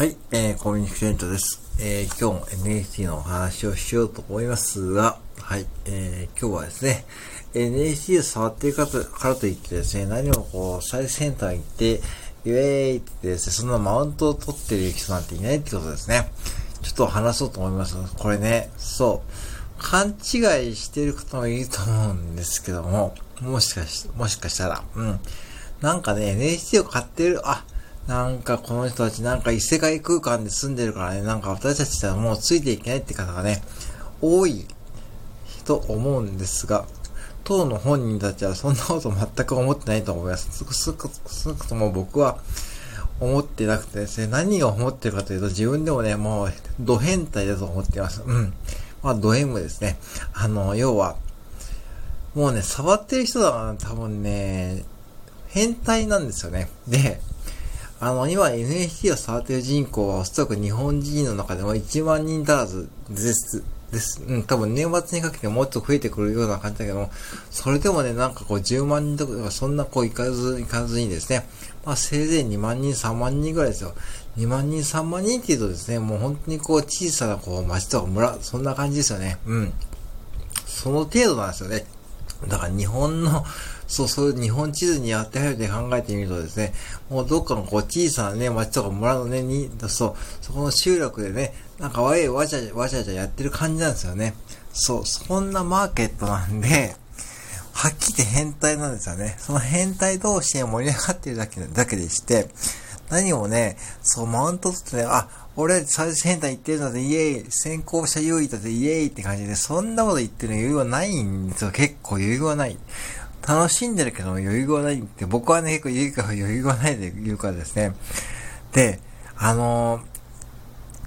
はい、えー、コミュニケートです。えー、今日も NFT のお話をしようと思いますが、はい、えー、今日はですね、NFT を触っているからといってですね、何もこう、最先端行って、イェーイってですね、そんなマウントを取ってる人なんていないってことですね。ちょっと話そうと思います。これね、そう、勘違いしてる方もいると思うんですけども、もしかし、もしかしたら、うん。なんかね、NFT を買ってる、あ、なんかこの人たちなんか異世界空間で住んでるからね、なんか私たちはもうついていけないって方がね、多いと思うんですが、当の本人たちはそんなこと全く思ってないと思います。少なくとも僕は思ってなくてですね、何が思ってるかというと自分でもね、もう、ド変態だと思ってます。うん。まあ、ド M ですね。あの、要は、もうね、触ってる人だから多分ね、変態なんですよね。で、あの、今 NFT を触っている人口はおそらく日本人の中でも1万人足らずです。です。うん、多分年末にかけてもっと増えてくるような感じだけども、それでもね、なんかこう10万人とかそんなこういかず、いかずにですね、まあせいぜい2万人、3万人ぐらいですよ。2万人、3万人っていうとですね、もう本当にこう小さなこう町とか村、そんな感じですよね。うん。その程度なんですよね。だから日本のそう、そう日本地図に当てはめて考えてみるとですね、もうどっかのこう小さなね、町とか村のね、に、そう、そこの集落でね、なんかわいわちゃわちゃわちゃやってる感じなんですよね。そう、そんなマーケットなんで、はっきり変態なんですよね。その変態同士で盛り上がってるだけだけでして、何もね、そう、マウント取ってね、あ、俺最初変態言ってるので、イエーイ、先行者優位だぜ、イエーイって感じで、そんなこと言ってる余裕はないんですよ。結構余裕はない。楽しんでるけど余裕がないって、僕はね、結構言うか余裕がないで言うからですね。で、あの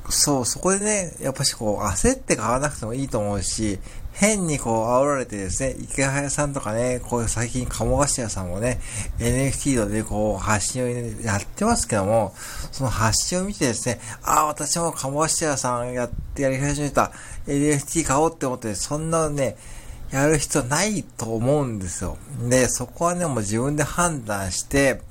ー、そう、そこでね、やっぱしこう、焦って買わなくてもいいと思うし、変にこう、煽られてですね、池早さんとかね、こういう最近、鴨頭さんもね、NFT でこう、発信を、やってますけども、その発信を見てですね、ああ、私も鴨頭さんやってやり始めた、NFT 買おうって思って、そんなね、やる必要ないと思うんですよ。で、そこはね、もう自分で判断して、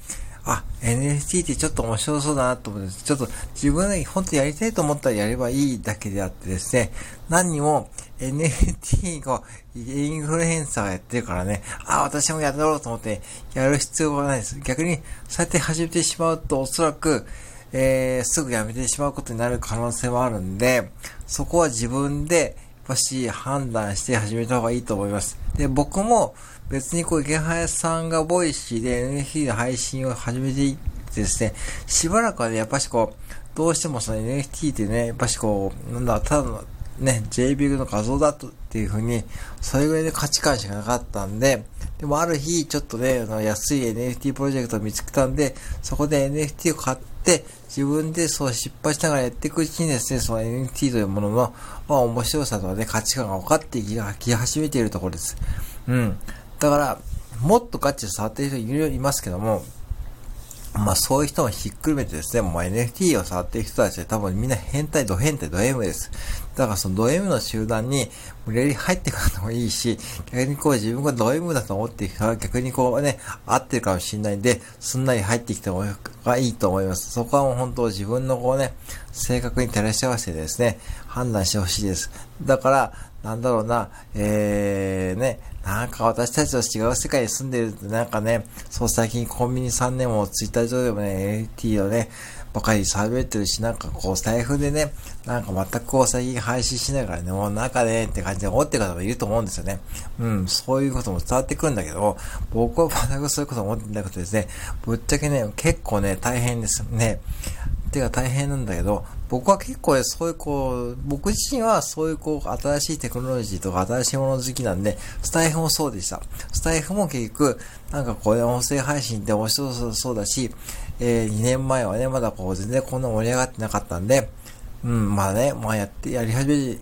あ、NFT ってちょっと面白そうだなと思って、ちょっと自分で本当にやりたいと思ったらやればいいだけであってですね、何にも NFT がインフルエンサーがやってるからね、あ、私もやろうと思ってやる必要がないです。逆に、そうやって始めてしまうとおそらく、えー、すぐやめてしまうことになる可能性もあるんで、そこは自分でやっぱし判断して始めた方がいいと思います。で、僕も別にこう、イケハヤさんが Voicyで NFT の配信を始めていってですね、しばらくはね、やっぱしこう、どうしてもその NFT ってね、やっぱしこう、なんだ、ただのね、JPEG の画像だとっていう風に、それぐらいで価値観しかなかったんで、でもある日、ちょっとね、あの安い NFT プロジェクトを見つけたんで、そこで NFT を買って、自分でそう失敗しながらやっていくうちにですね、その NFT というものの、まあ面白さとかね、価値観が分かってき始めているところです。うん。だから、もっとガチで触っている人いますけども、まあそういう人もひっくるめてですね、もう NFT を触っている人たちは多分みんな変態、ド変態、ド M です。だからそのド M の集団に無理やり入ってくるのもいいし、逆にこう自分がド M だと思っている人は逆にこうね、合ってるかもしれないんで、すんなり入ってきてもがいいと思います。そこはもう本当自分のこうね、性格に照らし合わせてですね、判断してほしいです。だから、なんだろうな、えー、ね、なんか私たちと違う世界に住んでるってなんかね、そう最近コンビニ3年もツイッター上でもね、AT をね、ばかり喋ってるし、なんかこう、財布でね、なんか全くこう最近配信しながらね、もう中でって感じで思ってる方もいると思うんですよね。うん、そういうことも伝わってくるんだけど、僕は全くそういうこと思ってなくてですね、ぶっちゃけね、結構ね、大変ですね。てか大変なんだけど、僕は結構そういうこう、僕自身はそういうこう、新しいテクノロジーとか新しいもの好きなんで、スタイフもそうでした。スタイフも結局、なんかこう、音声配信って面白そうだし、えー、2年前はね、まだこう、全然こんな盛り上がってなかったんで、うん、まあね、まあやって、やり始め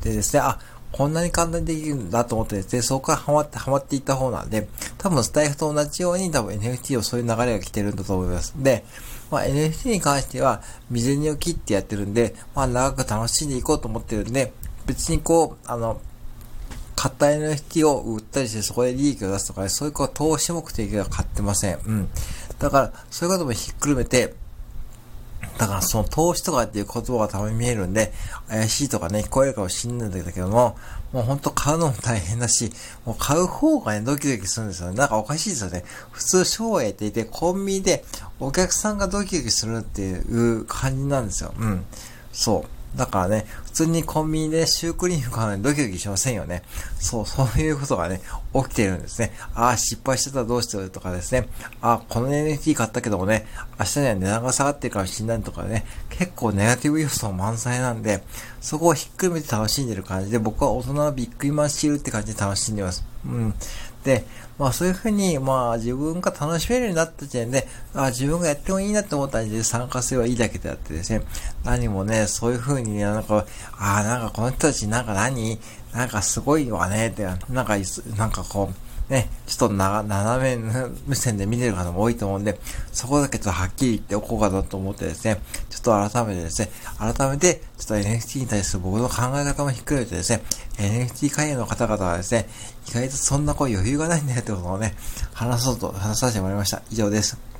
てですね、あ、こんなに簡単にできるんだと思ってですね、そこからハマって、ハマっていった方なんで、多分スタイフと同じように多分 NFT をそういう流れが来てるんだと思います。で、まあ、NFT に関しては、未然にを切ってやってるんで、まあ、長く楽しんでいこうと思ってるんで、別にこう、あの、買った NFT を売ったりしてそこで利益を出すとか、ね、そういうこう投資目的では買ってません。うん。だから、そういうこともひっくるめて、だからその投資とかっていう言葉がたまに見えるんで、怪しいとかね、聞こえるかもしんないんだけども、もうほんと買うのも大変だし、もう買う方がね、ドキドキするんですよね。なんかおかしいですよね。普通商営っていて、コンビニでお客さんがドキドキするっていう感じなんですよ。うん。そう。だからね、普通にコンビニでシュークリーム買うのにドキドキしませんよね。そう、そういうことがね、起きてるんですね。ああ、失敗してたらどうしてるとかですね。ああ、この NFT 買ったけどもね、明日には値段が下がってるかもしれないとかね、結構ネガティブ要素満載なんで、そこをひっくるめて楽しんでる感じで、僕は大人はビックリマンシールって感じで楽しんでます。うん。で、まあそういうふうに、まあ自分が楽しめるようになった時点で、あ自分がやってもいいなって思った時で参加すればいいだけであってですね、何もね、そういうふうにね、なんか、ああ、なんかこの人たちなんか何？なんかすごいわねって、なんか、なんかこう、ね、ちょっとな、斜め目線で見てる方も多いと思うんで、そこだけちょっとはっきり言っておこうかなと思ってですね、ちょっと改めてですね、改めて、ちょっと NFT に対する僕の考え方もひっくるめてですね、NFT 会員の方々はですね、意外とそんなこう余裕がないんだよってことをね、話そうと、話させてもらいました。以上です。